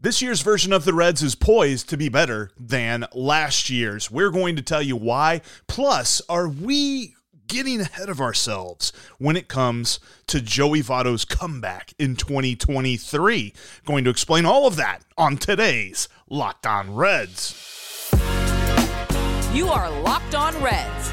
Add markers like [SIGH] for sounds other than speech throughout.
This year's version of the Reds is poised to be better than last year's. We're going to tell you why. Plus, are we getting ahead of ourselves when it comes to Joey Votto's comeback in 2023? Going to explain all of that on today's Locked On Reds. You are Locked On Reds,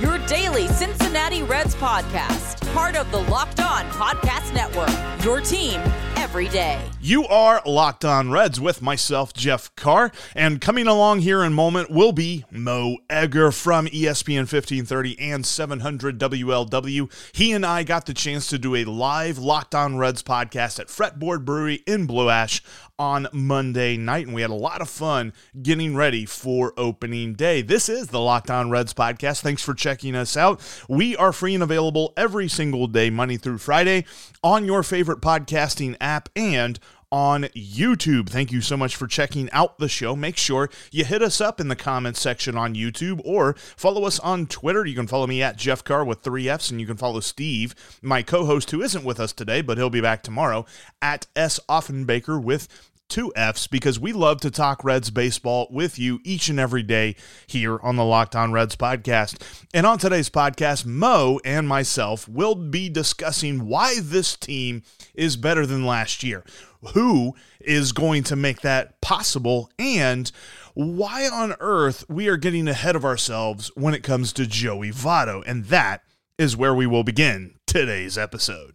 your daily Cincinnati Reds podcast, part of the Locked On Podcast Network, your team every day. You are Locked On Reds with myself, Jeff Carr, and coming along here in a moment will be Mo Egger from ESPN 1530 and 700 WLW. He and I got the chance to do a live Locked On Reds podcast at Fretboard Brewery in Blue Ash on Monday night, and we had a lot of fun getting ready for opening day. This is the Locked On Reds podcast. Thanks for checking us out. We are free and available every single day, Monday through Friday, on your favorite podcasting app and on YouTube. Thank you so much for checking out the show. Make sure you hit us up in the comments section on YouTube or follow us on Twitter. You can follow me at Jeff Carr with three F's, and you can follow Steve, my co host, who isn't with us today, but he'll be back tomorrow, at S. Offenbaker with two F's because we love to talk Reds baseball with you each and every day here on the Locked On Reds podcast. And on today's podcast, Mo and myself will be discussing why this team is better than last year, who is going to make that possible, and why on earth we are getting ahead of ourselves when it comes to Joey Votto. And that is where we will begin today's episode.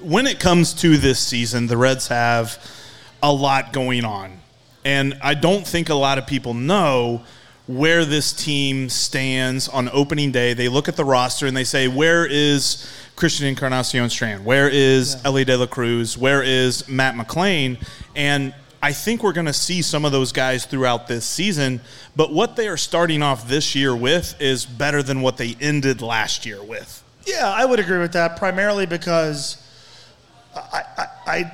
When it comes to this season, the Reds have a lot going on. And I don't think a lot of people know where this team stands on opening day. They look at the roster and they say, where is Christian Encarnacion Strand? Where is yeah. Elly De La Cruz? Where is Matt McLain? And I think we're going to see some of those guys throughout this season. But what they are starting off this year with is better than what they ended last year with. Yeah, I would agree with that, primarily because I, I, I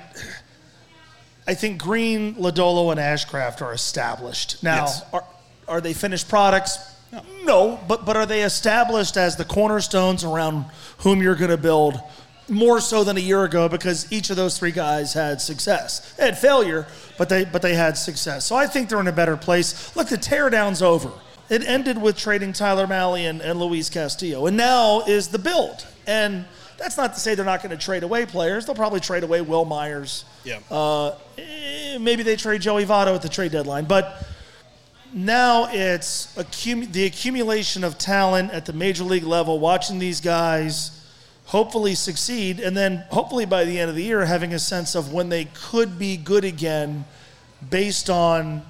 I think Green, Lodolo, and Ashcraft are established. Now, Yes. are, are they finished products? No, but, but are they established as the cornerstones around whom you're going to build more so than a year ago because each of those three guys had success. They had failure, but they, but they had success. So I think they're in a better place. Look, the teardown's over. It ended with trading Tyler Mahle and, and Luis Castillo, and now is the build. And that's not to say they're not going to trade away players. They'll probably trade away Wil Myers. Yeah. Uh, eh, maybe they trade Joey Votto at the trade deadline, but now it's accum- the accumulation of talent at the major league level. Watching these guys hopefully succeed, and then hopefully by the end of the year having a sense of when they could be good again, based on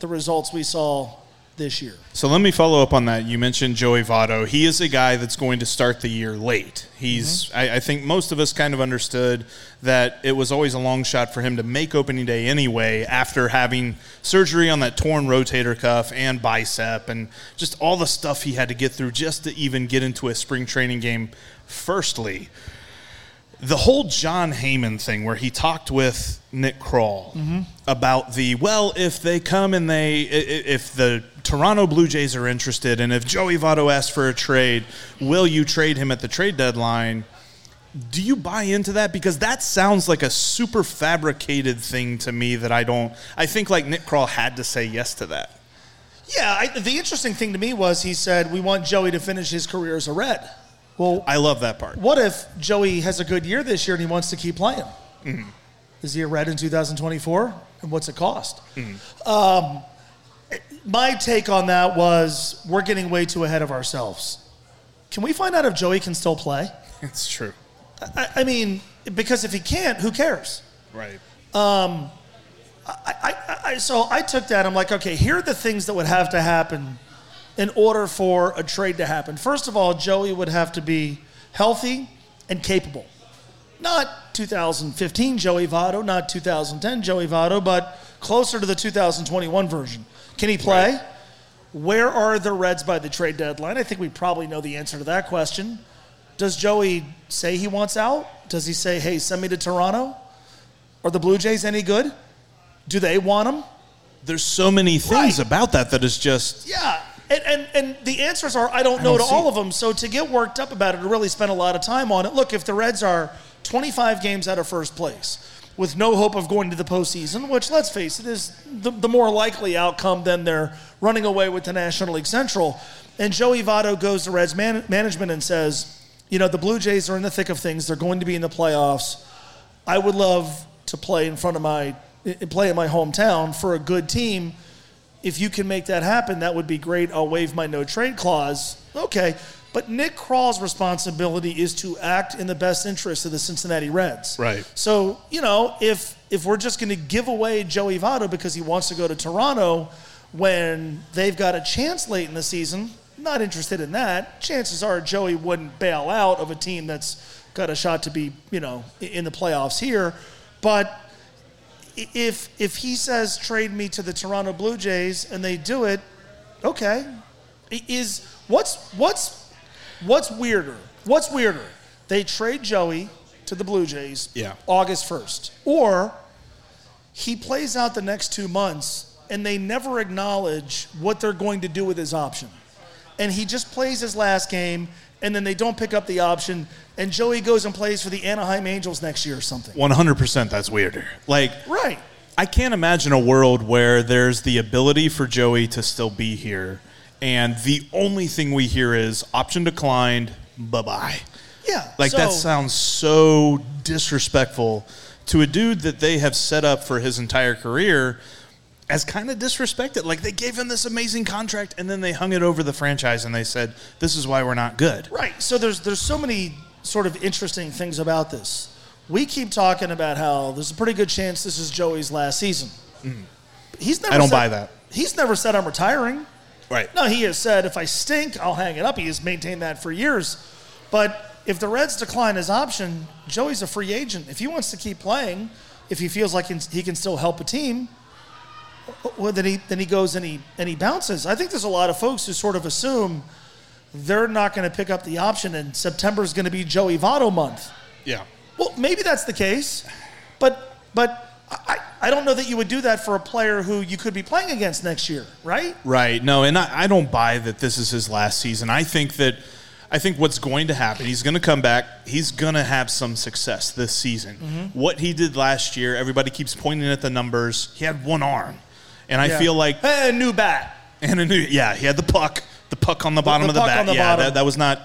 the results we saw this year. So let me follow up on that. You mentioned Joey Votto. He is a guy that's going to start the year late. He's, mm-hmm. I, I think most of us kind of understood that it was always a long shot for him to make opening day anyway after having surgery on that torn rotator cuff and bicep and just all the stuff he had to get through just to even get into a spring training game. Firstly, the whole Jon Heyman thing where he talked with Nick Krall mm-hmm. about the well, if they come and they if the Toronto Blue Jays are interested and if Joey Votto asks for a trade, will you trade him at the trade deadline? Do you buy into that? Because that sounds like a super fabricated thing to me that I don't. I think like Nick Krall had to say yes to that. Yeah, I, the interesting thing to me was he said we want Joey to finish his career as a Red. Well, I love that part. what if Joey has a good year this year and he wants to keep playing? Is he a Red in 2024? And what's it cost? Um, my take on that was we're getting way too ahead of ourselves. Can we find out if Joey can still play? [LAUGHS] It's true. I, I mean, because if he can't, who cares? Right. Um, I, I, I, so I took that. I'm like, okay, here are the things that would have to happen in order for a trade to happen. First of all, Joey would have to be healthy and capable. Not 2015 Joey Votto, not 2010 Joey Votto, but closer to the 2021 version. Can he play? Where are the Reds by the trade deadline? I think we probably know the answer to that question. Does Joey say he wants out? Does he say, hey, send me to Toronto? Are the Blue Jays any good? Do they want him? There's so many things Right. about that that is just Yeah. And, and, and the answers are I don't know don't to all it. of them. So to get worked up about it, to really spend a lot of time on it. Look, if the Reds are 25 games out of first place with no hope of going to the postseason, which let's face it is the, the more likely outcome than they're running away with the National League Central, and Joey Votto goes to Reds man, management and says, you know, the Blue Jays are in the thick of things. They're going to be in the playoffs. I would love to play in front of my eh, play in my hometown for a good team. If you can make that happen, that would be great. I'll waive my no trade clause. Okay. But Nick Krall's responsibility is to act in the best interest of the Cincinnati Reds. Right. So, you know, if if we're just going to give away Joey Votto because he wants to go to Toronto when they've got a chance late in the season, not interested in that. Chances are Joey wouldn't bail out of a team that's got a shot to be, you know, in the playoffs here. But if if he says trade me to the Toronto Blue Jays and they do it, okay. Is what's what's what's weirder? What's weirder? They trade Joey to the Blue Jays Yeah. August 1st. Or he plays out the next 2 months and they never acknowledge what they're going to do with his option. And he just plays his last game and then they don't pick up the option and Joey goes and plays for the Anaheim Angels next year or something. 100% that's weirder. Like Right. I can't imagine a world where there's the ability for Joey to still be here, and the only thing we hear is option declined, bye bye. Yeah. Like that sounds so disrespectful to a dude that they have set up for his entire career as kind of disrespected. Like they gave him this amazing contract and then they hung it over the franchise and they said, "This is why we're not good." Right. So there's there's so many sort of interesting things about this. We keep talking about how there's a pretty good chance this is Joey's last season. He's never Mm. I don't said- buy that. He's never said I'm retiring. Right. No, he has said if I stink, I'll hang it up. He has maintained that for years. But if the Reds decline his option, Joey's a free agent. If he wants to keep playing, if he feels like he can still help a team, well, then he then he goes and he and he bounces. I think there's a lot of folks who sort of assume they're not going to pick up the option, and September is going to be Joey Votto month. Yeah. Well, maybe that's the case, but but I, don't know that you would do that for a player who you could be playing against next year, right? Right. No, and I, I don't buy that this is his last season. I think that I think what's going to happen, he's going to come back. He's going to have some success this season. Mm-hmm. What he did last year, everybody keeps pointing at the numbers. He had one arm. And I Yeah. feel like Hey, new bat. and a new, yeah, he had the puck, the puck on the bottom the of the bat. the yeah. That, that was not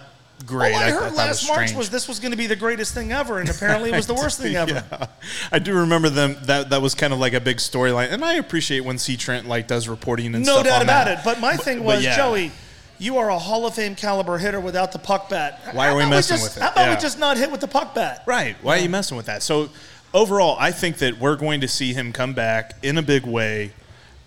great. All I, I heard last was March strange. was this was going to be the greatest thing ever, and apparently it was the worst thing [LAUGHS] ever. Yeah. I do remember them. That that was kind of like a big storyline, and I appreciate when C Trent like does reporting and No stuff. doubt on about that. it. But my thing but was, yeah. Joey, you are a Hall of Fame caliber hitter without the puck bat. Why are we messing just- with it? How about Yeah. we just not hit with the puck bat? Right. Why are you messing with that? So overall, I think that we're going to see him come back in a big way.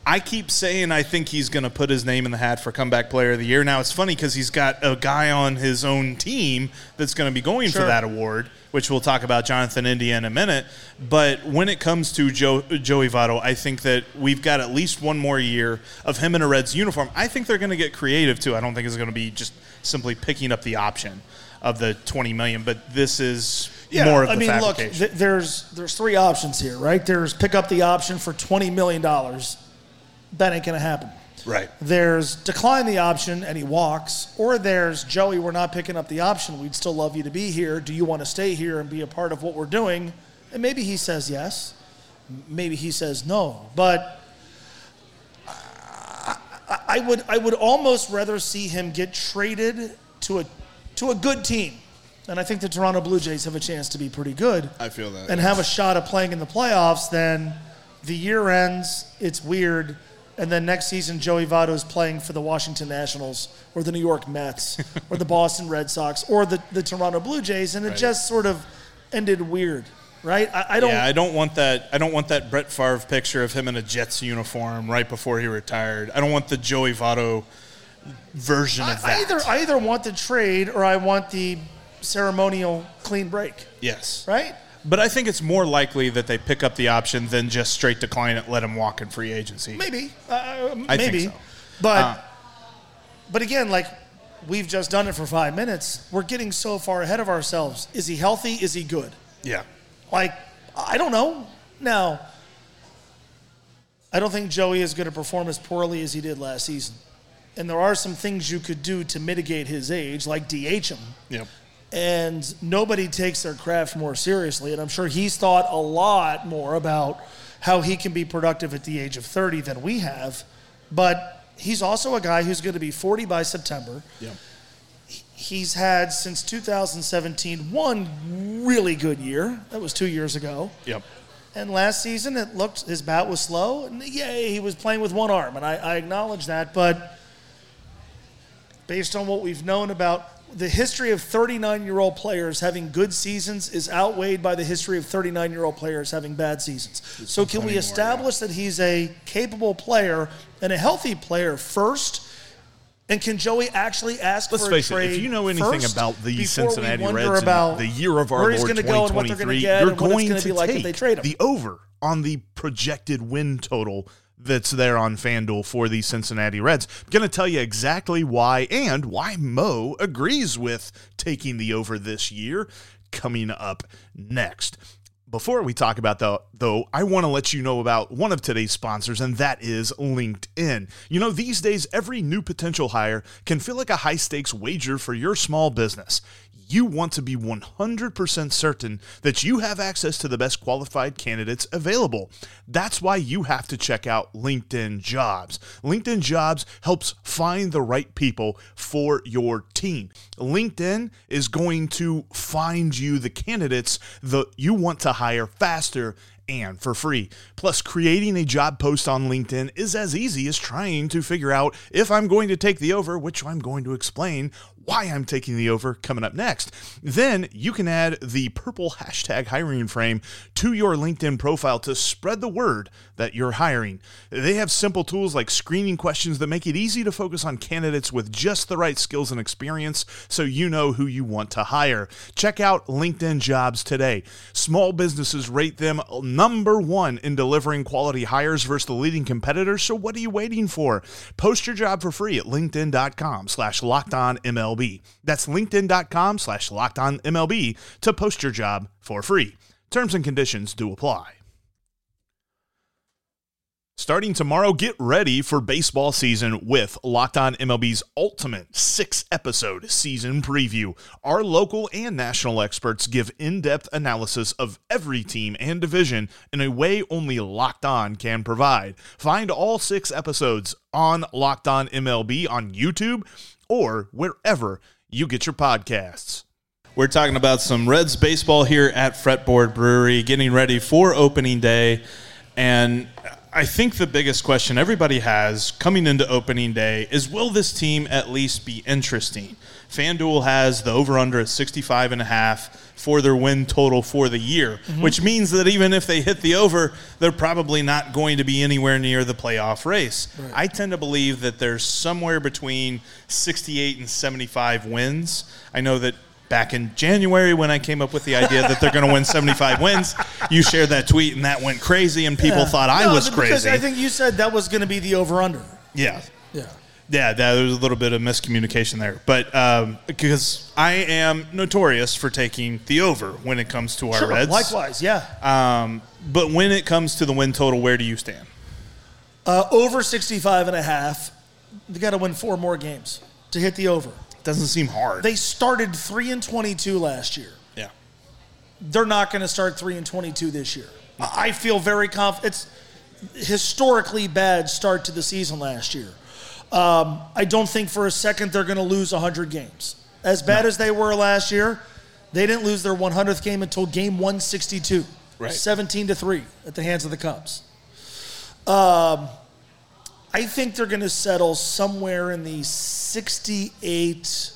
I keep saying I think he's going to put his name in the hat for comeback player of the year. Now it's funny because he's got a guy on his own team that's going to be going Sure. for that award, which we'll talk about Jonathan India in a minute. But when it comes to Joe, Joey Votto, I think that we've got at least one more year of him in a Reds uniform. I think they're going to get creative too. I don't think it's going to be just simply picking up the option of the 20 million, but this is more of I mean, look, th- there's there's three options here, right? There's pick up the option for twenty million dollars. That ain't gonna happen. right. There's decline the option and he walks, or there's Joey, we're not picking up the option. We'd still love you to be here. Do you want to stay here and be a part of what we're doing? And maybe he says yes. Maybe he says no. But I, would I would almost rather see him get traded to a to a good team. And I think the Toronto Blue Jays have a chance to be pretty good. I feel that. And have a shot at playing in the playoffs, then the year ends, it's weird, and then next season Joey Votto is playing for the Washington Nationals or the New York Mets [LAUGHS] or the Boston Red Sox or the, the Toronto Blue Jays, and it Right. just sort of ended weird. Right? I, I don't yeah, I don't want that. I don't want that Brett Favre picture of him in a Jets uniform right before he retired. I don't want the Joey Votto version of I that. either I either want the trade or I want the ceremonial clean break, yes, right? But I think it's more likely that they pick up the option than just straight decline it, let him walk in free agency. Maybe, uh, I think maybe, so. but Uh, but again, like we've just done it for five minutes. We're getting so far ahead of ourselves. Is he healthy? Is he good? Yeah, Like I don't know. Now, I don't think Joey is going to perform as poorly as he did last season. And there are some things you could do to mitigate his age, like DH him. yep. And nobody takes their craft more seriously. And I'm sure he's thought a lot more about how he can be productive at the age of 30 than we have. But he's also a guy who's going to be 40 by September. Yep. He's had since 2017 one really good year. That was two years ago. Yep. And last season, it looked his bat was slow. And yeah, he was playing with one arm, and I, I acknowledge that. But based on what we've known about the history of 39 year old players having good seasons is outweighed by the history of 39 year old players having bad seasons. So, can we establish that he's a capable player and a healthy player first? And can Joey actually ask Let's for face a it, if you know anything first about the Cincinnati Reds about the year of our Lord gonna go and what gonna 2023, get you're going to be like if take they trade him. the over on the projected win total that's there on FanDuel for the Cincinnati Reds. I'm going to tell you exactly why and why Mo agrees with taking the over this year coming up next. Before we talk about that, though, I want to let you know about one of today's sponsors, and that is LinkedIn. You know, these days, every new potential hire can feel like a high stakes wager for your small business. You want to be 100% certain that you have access to the best qualified candidates available. That's why you have to check out LinkedIn Jobs. LinkedIn Jobs helps find the right people for your team. LinkedIn is going to find you the candidates that you want to hire faster and for free. Plus, creating a job post on LinkedIn is as easy as trying to figure out if I'm going to take the over, which I'm going to explain why I'm taking the over coming up next. Then you can add the purple hashtag hiring frame to your LinkedIn profile to spread the word that you're hiring. They have simple tools like screening questions that make it easy to focus on candidates with just the right skills and experience so you know who you want to hire. Check out LinkedIn jobs today. Small businesses rate them number one in delivering quality hires versus the leading competitors. So what are you waiting for? Post your job for free at LinkedIn.com slash locked on MLB. That's LinkedIn.com slash locked on MLB to post your job for free. Terms and conditions do apply. Starting tomorrow, get ready for baseball season with Locked On MLB's ultimate six episode season preview. Our local and national experts give in depth analysis of every team and division in a way only Locked On can provide. Find all six episodes on Locked On MLB on YouTube or wherever you get your podcasts. We're talking about some Reds baseball here at Fretboard Brewery, getting ready for opening day. And I think the biggest question everybody has coming into opening day is will this team at least be interesting? FanDuel has the over under at 65 and a half for their win total for the year, mm-hmm. which means that even if they hit the over, they're probably not going to be anywhere near the playoff race. I tend to believe that there's somewhere between 68 and 75 wins. I know that back in January when I came up with the idea that they're going to win 75 wins, you shared that tweet and that went crazy and people thought I No, was because crazy. I think you said that was going to be the over under. yeah. Yeah. Yeah, that, there was a little bit of miscommunication there, but um, because I am notorious for taking the over when it comes to our Sure. Reds. Likewise, yeah. Um, but when it comes to the win total, where do you stand? Uh, over 65 and a half. They got to win four more games to hit the over. Doesn't seem hard. They started 3 and 22 last year. yeah. They're not going to start 3 and 22 this year. I feel very confident. It's historically bad start to the season last year. Um, I don't think for a second they're going to lose 100 games. As bad as they were last year, they didn't lose their 100th game until game 162, Right. 17 to three at the hands of the Cubs. Um, I think they're going to settle somewhere in the 68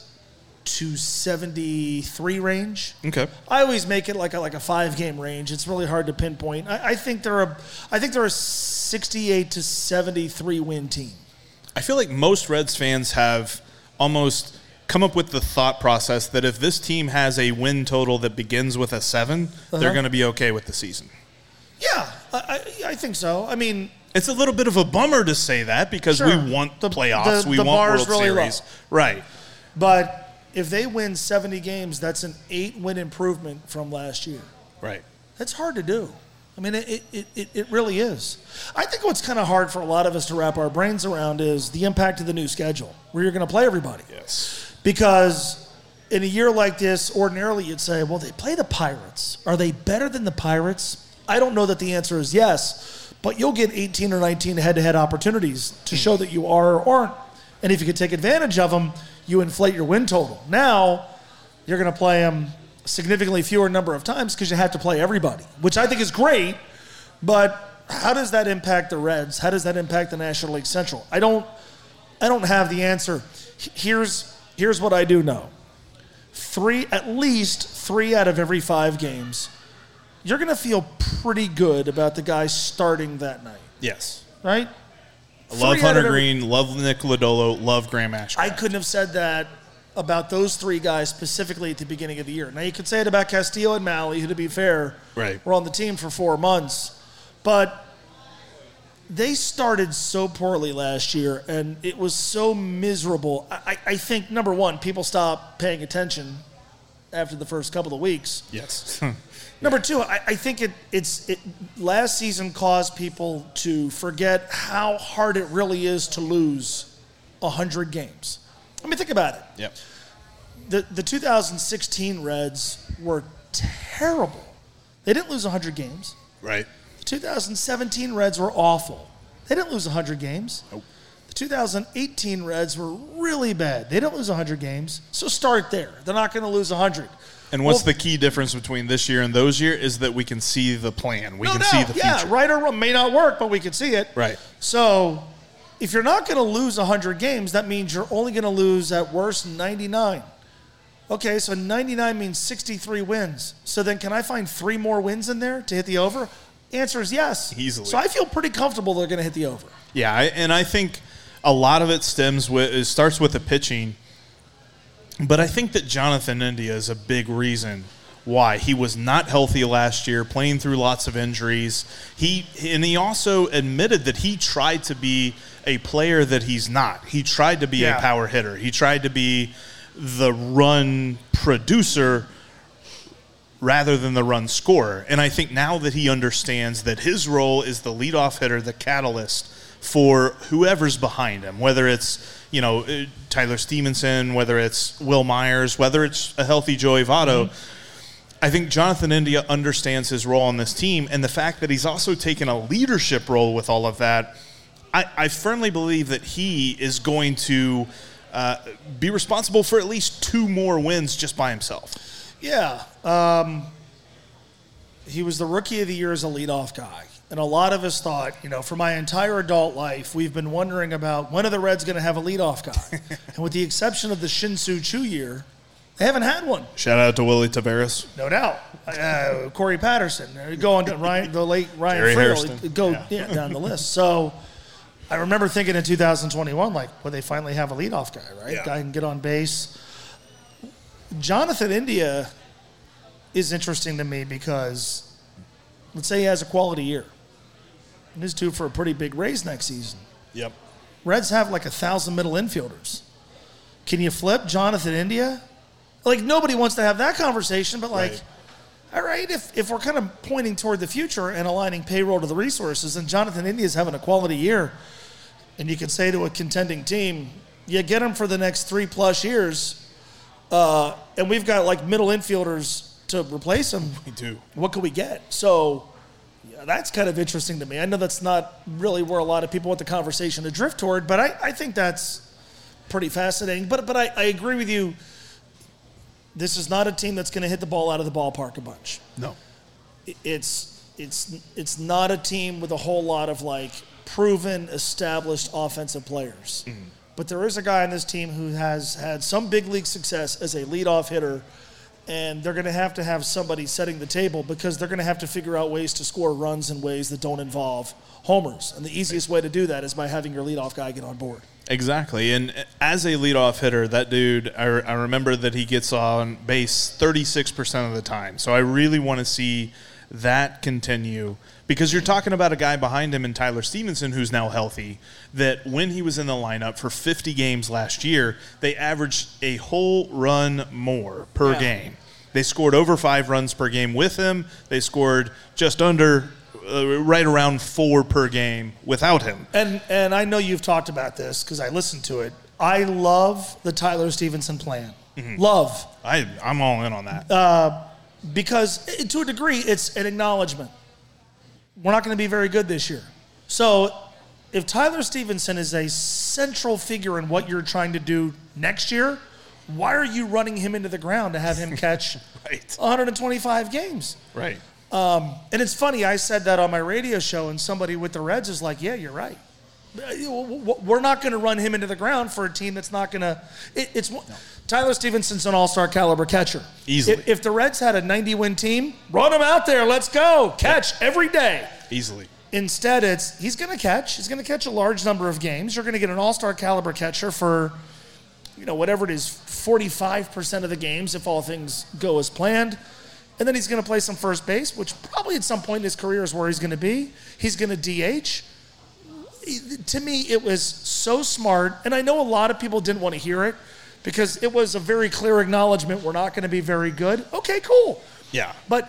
to 73 range. Okay. I always make it like a, like a five game range. It's really hard to pinpoint. I, I think they're a I think they're a 68 to 73 win team. I feel like most Reds fans have almost come up with the thought process that if this team has a win total that begins with a 7 they're Uh-huh. going to be okay with the season. Yeah, I, I, I think so. I mean, It's a little bit of a bummer to say that because Sure. we want The- playoffs, the- we the want World really low. Series, right? but if they win 70 games, that's an eight win improvement from last year. Right. That's hard to do. I mean, it, it, it, it really is. I think what's kind of hard for a lot of us to wrap our brains around is the impact of the new schedule, where you're going to play everybody. Yes. Because in a year like this, ordinarily you'd say, well, they play the Pirates. Are they better than the Pirates? I don't know that the answer is yes, but you'll get 18 or 19 head to head opportunities to show that you are or aren't. And if you can take advantage of them, you inflate your win total. Now, you're going to play them significantly fewer number of times because you have to play everybody, which I think is great. But how does that impact the Reds? How does that impact the National League Central? I don't, I don't have the answer. Here's here's what I do know. Three, at least three out of every five games, you're going to feel pretty good about the guy starting that night, Yes. right? Love Three out Hunter every- Green, love Nick Lodolo, love Graham Ashcraft. I couldn't have said that about those three guys specifically at the beginning of the year. Now you could say it about Castillo and Mahle, who, to be fair, Right. were on the team for four months, but they started so poorly last year, and it was so miserable. I, I- I think number one, people stopped paying attention after the first couple of weeks. yes. [LAUGHS] Number two, I, I think it, it's it, last season caused people to forget how hard it really is to lose hundred games. I mean, think about it. yep. The the 2016 Reds were terrible. They didn't lose 100 games. Right. The 2017 Reds were awful. They didn't lose 100 games. Nope. The 2018 Reds were really bad. They didn't lose 100 games. So start there. They're not going to lose 100. And what's Well- the key difference between this year and those year is that we can see the plan. We No can doubt. see the yeah, future. right or wrong may not work, but we can see it. Right. So, if you're not going to lose 100 games, that means you're only going to lose at worst 99. Okay, so 99 means 63 wins. So then, can I find three more wins in there to hit the over? Answer is yes. Easily. So I feel pretty comfortable they're going to hit the over. Yeah, and I think a lot of it stems with it starts with the pitching, but I think that Jonathan India is a big reason why he was not healthy last year, playing through lots of injuries. He and he also admitted that he tried to be a player that he's not. He tried to be Yeah. a power hitter. He tried to be the run producer rather than the run scorer. And I think now that he understands that his role is the leadoff hitter, the catalyst for whoever's behind him, whether it's you know uh, Tyler Stephenson, whether it's Wil Myers, whether it's a healthy Joey Votto. I think Jonathan India understands his role on this team, and the fact that he's also taken a leadership role with all of that. I, I firmly believe that he is going to uh, be responsible for at least two more wins just by himself. Yeah. Um, he was the rookie of the year as a leadoff guy. And a lot of us thought, you know, for my entire adult life, we've been wondering about when are the Reds going to have a leadoff guy? [LAUGHS] and with the exception of the Shin-Soo Choo year, they haven't had one. Shout out to Willy Taveras. No doubt. Uh, Corey Patterson, uh, go on to Ryan, the late Ryan Jerry go Yeah. yeah, down the list. So I remember thinking in 2021, like, well, they finally have a leadoff guy, right? Yeah. Guy can get on base. Jonathan India is interesting to me because let's say he has a quality year. And he's due for a pretty big raise next season. Yep. Reds have like a thousand middle infielders. Can you flip Jonathan India? Like nobody wants to have that conversation, but like, Right. all right, if, if we're kind of pointing toward the future and aligning payroll to the resources, and Jonathan India is having a quality year, and you can say to a contending team, you get him for the next three plus years, uh, and we've got like middle infielders to replace him. We do. What could we get? So Yeah, that's kind of interesting to me. I know that's not really where a lot of people want the conversation to drift toward, but I, I think that's pretty fascinating. But but I, I agree with you. This is not a team that's going to hit the ball out of the ballpark a bunch. No. It's it's it's not a team with a whole lot of like proven, established offensive players. Mm-hmm. But there is a guy on this team who has had some big league success as a leadoff hitter, and they're going to have to have somebody setting the table because they're going to have to figure out ways to score runs in ways that don't involve homers. And the easiest way to do that is by having your leadoff guy get on board. Exactly. And as a leadoff hitter, that dude, I, I remember that he gets on base 36% of the time. So I really want to see that continue because you're talking about a guy behind him in Tyler Stephenson who's now healthy. That when he was in the lineup for 50 games last year, they averaged a whole run more per Yeah. game. They scored over five runs per game with him. They scored just under, uh, right around four per game without him. And and I know you've talked about this because I listened to it. I love the Tyler Stephenson plan. Love. I, I'm all in on that. because eh, to a degree it's an acknowledgement we're not going to be very good this year so if tyler stephenson is a central figure in what you're trying to do next year why are you running him into the ground to have him [LAUGHS] catch Right. 125 games right. Um, and it's funny i said that on my radio show and somebody with the reds is like yeah you're right uh, we're not going to run him into the ground for a team that's not going to. It, it's Tyler Stephenson's an all-star caliber catcher. Easily. If, if the Reds had a 90-win team, run him out there. Let's go. Catch every day. Easily. Instead, it's he's going to catch. He's going to catch a large number of games. You're going to get an all-star caliber catcher for, you know, whatever it is, 45% of the games if all things go as planned. And then he's going to play some first base, which probably at some point in his career is where he's going to be. He's going to DH to me, it was so smart, and I know a lot of people didn't want to hear it because it was a very clear acknowledgement we're not going to be very good. Okay, cool. Yeah. But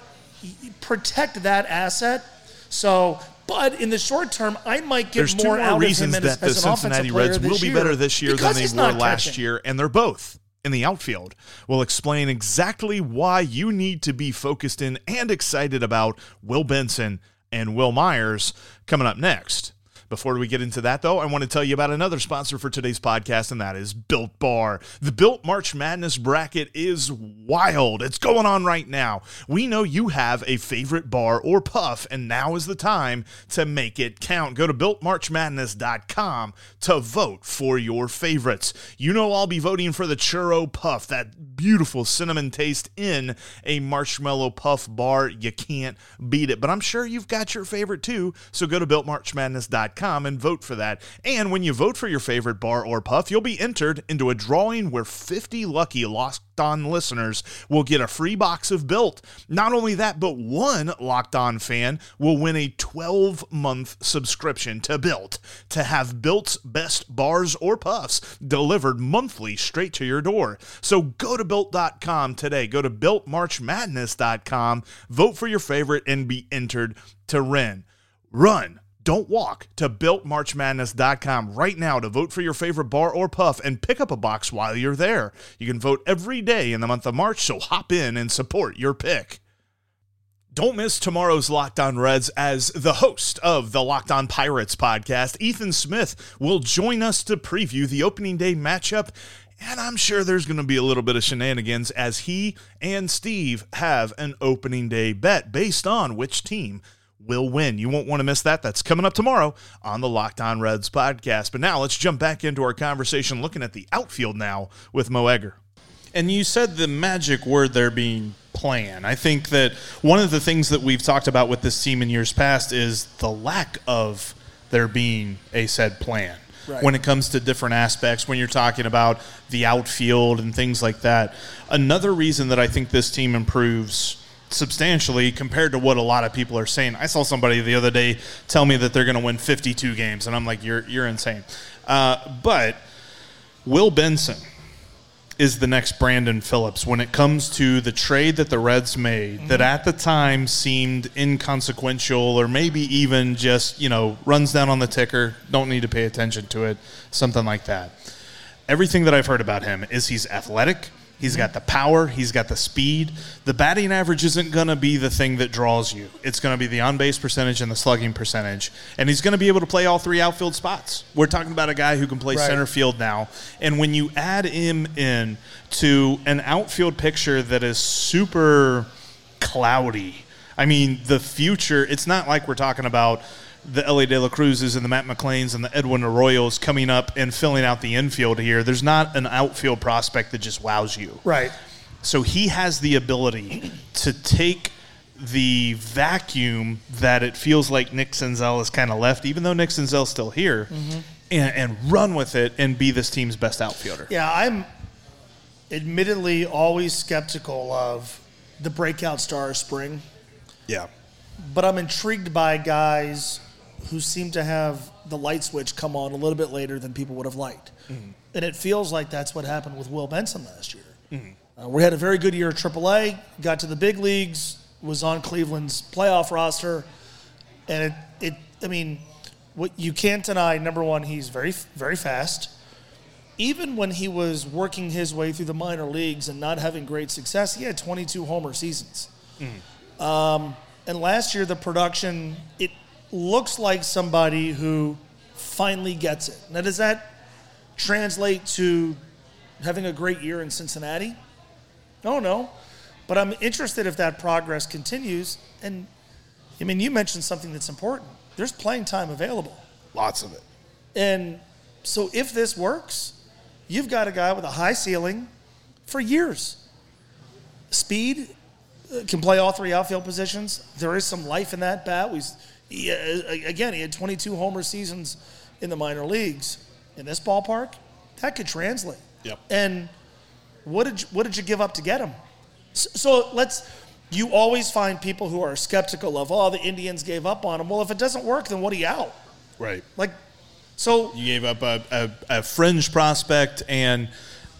protect that asset. So, but in the short term, I might get There's two more, more out reasons of him as, that the as an offensive Cincinnati Reds will be year better this year than they were last catching. year, and they're both in the outfield. We'll explain exactly why you need to be focused in and excited about Will Benson and Wil Myers coming up next. Before we get into that, though, I want to tell you about another sponsor for today's podcast, and that is Built Bar. The Built March Madness bracket is wild. It's going on right now. We know you have a favorite bar or puff, and now is the time to make it count. Go to builtmarchmadness.com to vote for your favorites. You know, I'll be voting for the Churro Puff, that beautiful cinnamon taste in a marshmallow puff bar. You can't beat it, but I'm sure you've got your favorite too. So go to builtmarchmadness.com and vote for that. And when you vote for your favorite bar or puff, you'll be entered into a drawing where 50 lucky Locked On listeners will get a free box of Built. Not only that, but one Locked On fan will win a 12 month subscription to Built to have Built's best bars or puffs delivered monthly straight to your door. So go to built.com today. Go to builtmarchmadness.com, vote for your favorite, and be entered to win. Run. Don't walk to builtmarchmadness.com right now to vote for your favorite bar or puff and pick up a box while you're there. You can vote every day in the month of March, so hop in and support your pick. Don't miss tomorrow's Locked On Reds as the host of the Locked On Pirates podcast. Ethan Smith will join us to preview the opening day matchup. And I'm sure there's going to be a little bit of shenanigans as he and Steve have an opening day bet based on which team will win. You won't want to miss that. That's coming up tomorrow on the Locked On Reds podcast. But now let's jump back into our conversation looking at the outfield now with Mo Egger. And you said the magic word there being plan. I think that one of the things that we've talked about with this team in years past is the lack of there being a said plan. Right. When it comes to different aspects, when you're talking about the outfield and things like that. Another reason that I think this team improves substantially compared to what a lot of people are saying. I saw somebody the other day tell me that they're going to win 52 games, and I'm like, you're, you're insane. Uh, but Will Benson is the next Brandon Phillips when it comes to the trade that the Reds made that at the time seemed inconsequential or maybe even just, you know, runs down on the ticker, don't need to pay attention to it, something like that. Everything that I've heard about him is he's athletic, He's got the power. He's got the speed. The batting average isn't going to be the thing that draws you. It's going to be the on base percentage and the slugging percentage. And he's going to be able to play all three outfield spots. We're talking about a guy who can play Right. center field now. And when you add him in to an outfield picture that is super cloudy, I mean, the future, it's not like we're talking about the Elly De La Cruzes and the Matt McLains and the Edwin Arroyos coming up and filling out the infield here. There's not an outfield prospect that just wows you. Right. So he has the ability to take the vacuum that it feels like Nick Senzel has kind of left, even though Nick Senzel's still here, mm-hmm. and, and run with it and be this team's best outfielder. Yeah, I'm admittedly always skeptical of the breakout star of spring, Yeah. but I'm intrigued by guys who seem to have the light switch come on a little bit later than people would have liked. And it feels like that's what happened with Will Benson last year. Uh, we had a very good year at AAA, got to the big leagues, was on Cleveland's playoff roster, and it, it I mean, what you can't deny. Number one, he's very, very fast. Even when he was working his way through the minor leagues and not having great success, he had 22 homer seasons. Um, and last year, the production it looks like somebody who finally gets it. Now, does that translate to having a great year in Cincinnati? Oh no, but I'm interested if that progress continues. And I mean, you mentioned something that's important. There's playing time available, Lots of it. and so if this works, you've got a guy with a high ceiling for years. Speed uh, can play all three outfield positions. There is some life in that bat. We, he, again, he had 22 homer seasons in the minor leagues. In this ballpark, that could translate. Yep. And what did you, what did you give up to get him? So, so let's. You always find people who are skeptical of, oh, the Indians gave up on him. Well, if it doesn't work, then what are you out? Right. Like, so You gave up a, a, a fringe prospect, and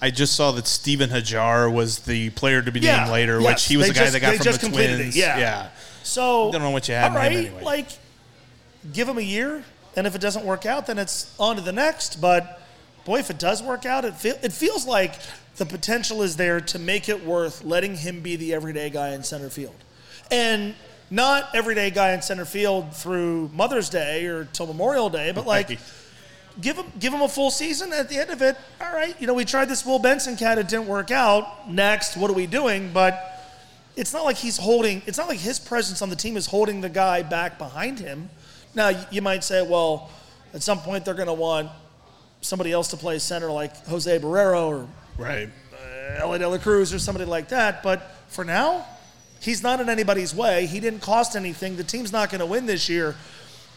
I just saw that Steven Hajjar was the player to be Yeah, named later, yes. which he was They the guy just- that got they from just the completed it, Twins. yeah. yeah. So Don't know what you have. All him anyway. like give him a year, and if it doesn't work out, then it's on to the next. But boy, if it does work out, it feel, it feels like the potential is there to make it worth letting him be the everyday guy in center field, and not everyday guy in center field through Mother's Day or till Memorial Day, but like. Right. Give him, give him a full season. At the end of it, all right. You know, we tried this Will Benson cat. It didn't work out. Next, what are we doing? But it's not like he's holding it's not like his presence on the team is holding the guy back behind him. Now you might say well at some point they're going to want somebody else to play center like jose barrero or right. Uh, Elly De La Cruz or somebody like that but for now he's not in anybody's way. He didn't cost anything. The team's not going to win this year.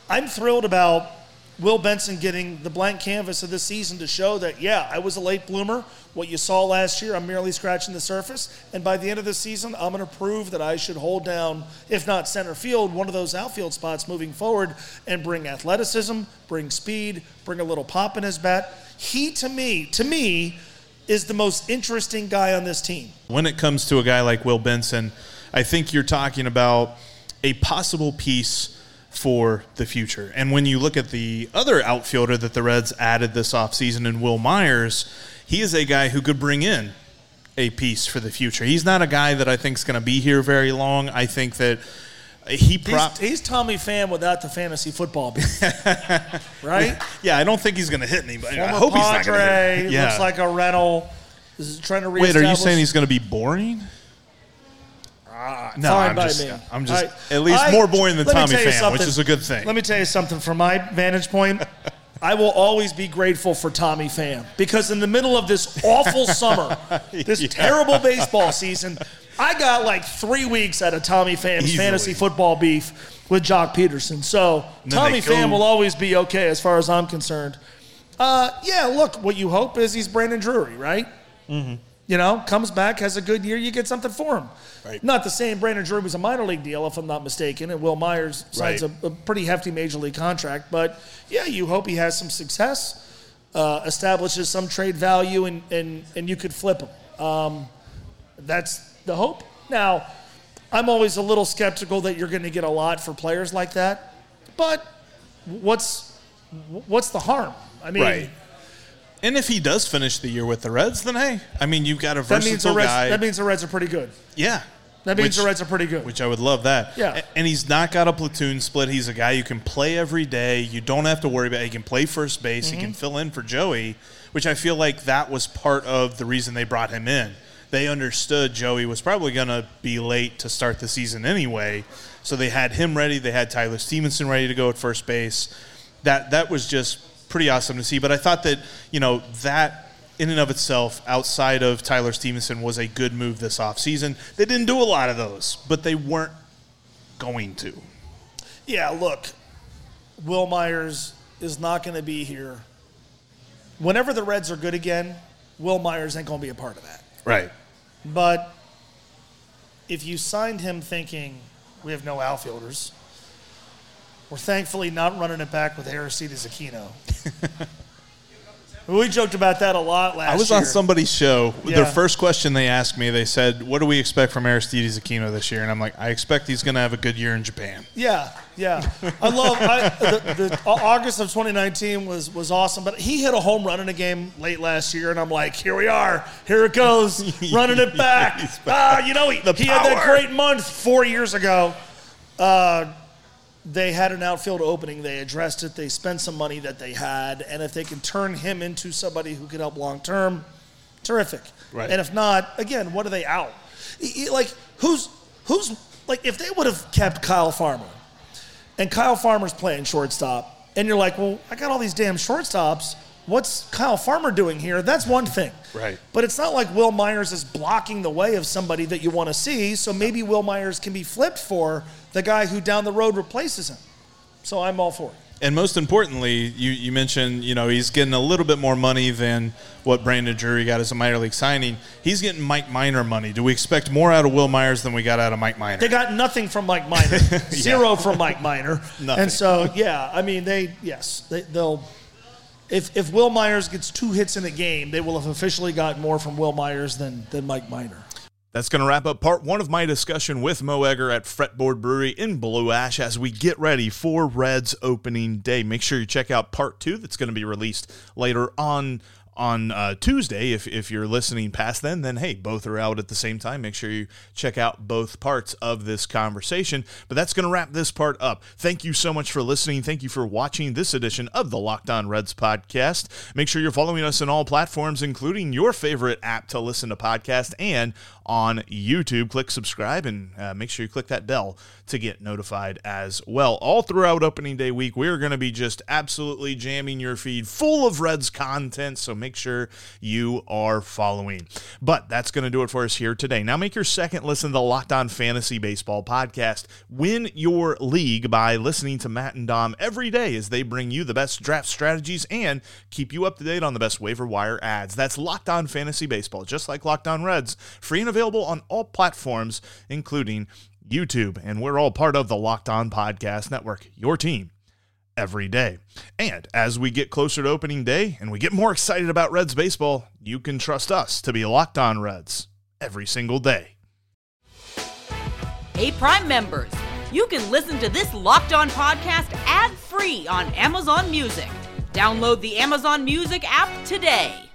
I'm thrilled about Will Benson getting the blank canvas of this season to show that, yeah, I was a late bloomer. What you saw last year, I'm merely scratching the surface. And by the end of the season, I'm going to prove that I should hold down, if not center field, one of those outfield spots moving forward and bring athleticism, bring speed, bring a little pop in his bat. He, to me, to me, is the most interesting guy on this team. When it comes to a guy like Will Benson, I think you're talking about a possible piece for the future. And when you look at the other outfielder that the Reds added this offseason in Wil Myers, he is a guy who could bring in a piece for the future. He's not a guy that I think is going to be here very long. I think that he He's, prop he's Tommy Pham without the fantasy football [LAUGHS] right? [LAUGHS] Yeah, I don't think he's going to hit anybody. I Former hope he's not going to Padre. Yeah. looks like a rental. Is trying to Wait, are you saying he's going to be boring? No, Fine I'm by just, me. I'm just at least I- more boring than let me Tommy tell you Pham, which something. is a good thing. Let me tell you something from my vantage point. [LAUGHS] I will always be grateful for Tommy Pham because in the middle of this awful [LAUGHS] summer, this terrible baseball season, I got like three weeks out of Tommy Pham's Easily. fantasy football beef with Joc Pederson. So then Tommy they go- Pham will always be okay as far as I'm concerned. Uh, yeah, look, what you hope is he's Brandon Drury, right? You know, comes back, has a good year, you get something for him. Right. Not the same. Brandon Drury was a minor league deal, if I'm not mistaken, and Wil Myers signs Right. a, a pretty hefty major league contract. But yeah, you hope he has some success, uh, establishes some trade value, and, and, and you could flip him. Um, that's the hope. Now, I'm always a little skeptical that you're going to get a lot for players like that, but what's what's the harm? I mean, Right. And if he does finish the year with the Reds, then hey, I mean, you've got a That means the versatile Reds. guy. That means the Reds are pretty good. yeah. That means Which- the Reds are pretty good. Which I would love that. Yeah. And he's not got a platoon split. He's a guy you can play every day. You don't have to worry about. He can play first base. He Mm-hmm. can fill in for Joey, which I feel like that was part of the reason they brought him in. They understood Joey was probably going to be late to start the season anyway, so they had him ready. They had Tyler Stephenson ready to go at first base. That that was just pretty awesome to see. But I thought that you know that in and of itself, outside of Tyler Stephenson, was a good move this offseason. They didn't do a lot of those, but they weren't going to. Yeah, look, Wil Myers is not going to be here. Whenever the Reds are good again, Wil Myers ain't going to be a part of that. Right. But if you signed him thinking we have no outfielders, we're thankfully not running it back with Aristides Aquino. [LAUGHS] we joked about that a lot last year. I was year. on somebody's show. Yeah. Their first question they asked me, they said, What do we expect from Aristides Aquino this year? And I'm like, I expect he's going to have a good year in Japan. Yeah, yeah. I love I, the, the August of 2019 was was awesome, but he hit a home run in a game late last year, and I'm like, here we are, here it goes, [LAUGHS] running it back. Ah, you know, he, The he had that great month four years ago. Uh, they had an outfield opening. They addressed it. They spent some money that they had, and if they can turn him into somebody who can help long term, terrific. Right. And if not, again, what are they out? Like who's who's like if they would have kept Kyle Farmer, and Kyle Farmer's playing shortstop, and you're like, well, I got all these damn shortstops. What's Kyle Farmer doing here? That's one thing. Right. But it's not like Wil Myers is blocking the way of somebody that you want to see. So maybe Wil Myers can be flipped for the guy who down the road replaces him. So I'm all for it. And most importantly, you, you mentioned, you know, he's getting a little bit more money than what Brandon Drury got as a minor league signing. He's getting Mike Minor money. Do we expect more out of Wil Myers than we got out of Mike Minor? They got nothing from Mike Minor, [LAUGHS] zero from Mike Minor, [LAUGHS] Nothing. and so yeah, I mean they yes they, they'll. If, if Wil Myers gets two hits in a game, they will have officially gotten more from Wil Myers than, than Mike Minor. That's going to wrap up part one of my discussion with Mo Egger at Fretboard Brewery in Blue Ash as we get ready for Reds opening day. Make sure you check out part two that's going to be released later on on uh, Tuesday. If, if you're listening past then, then hey, both are out at the same time. Make sure you check out both parts of this conversation. But that's going to wrap this part up. Thank you so much for listening. Thank you for watching this edition of the Locked On Reds podcast. Make sure you're following us on all platforms, including your favorite app to listen to podcasts and on YouTube. Click subscribe and uh, make sure you click that bell to get notified as well. All throughout opening day week, we're going to be just absolutely jamming your feed full of Reds content. So make sure you are following. But that's going to do it for us here today. Now make your second listen to the Locked On Fantasy Baseball podcast. Win your league by listening to Matt and Dom every day as they bring you the best draft strategies and keep you up to date on the best waiver wire adds. That's Locked On Fantasy Baseball, just like Locked On Reds, free and available on all platforms, including YouTube. And we're all part of the Locked On Podcast Network, your team every day. And as we get closer to opening day and we get more excited about Reds baseball, you can trust us to be Locked On Reds every single day. Hey, Prime members, you can listen to this Locked On podcast ad free on Amazon Music. Download the Amazon Music app today.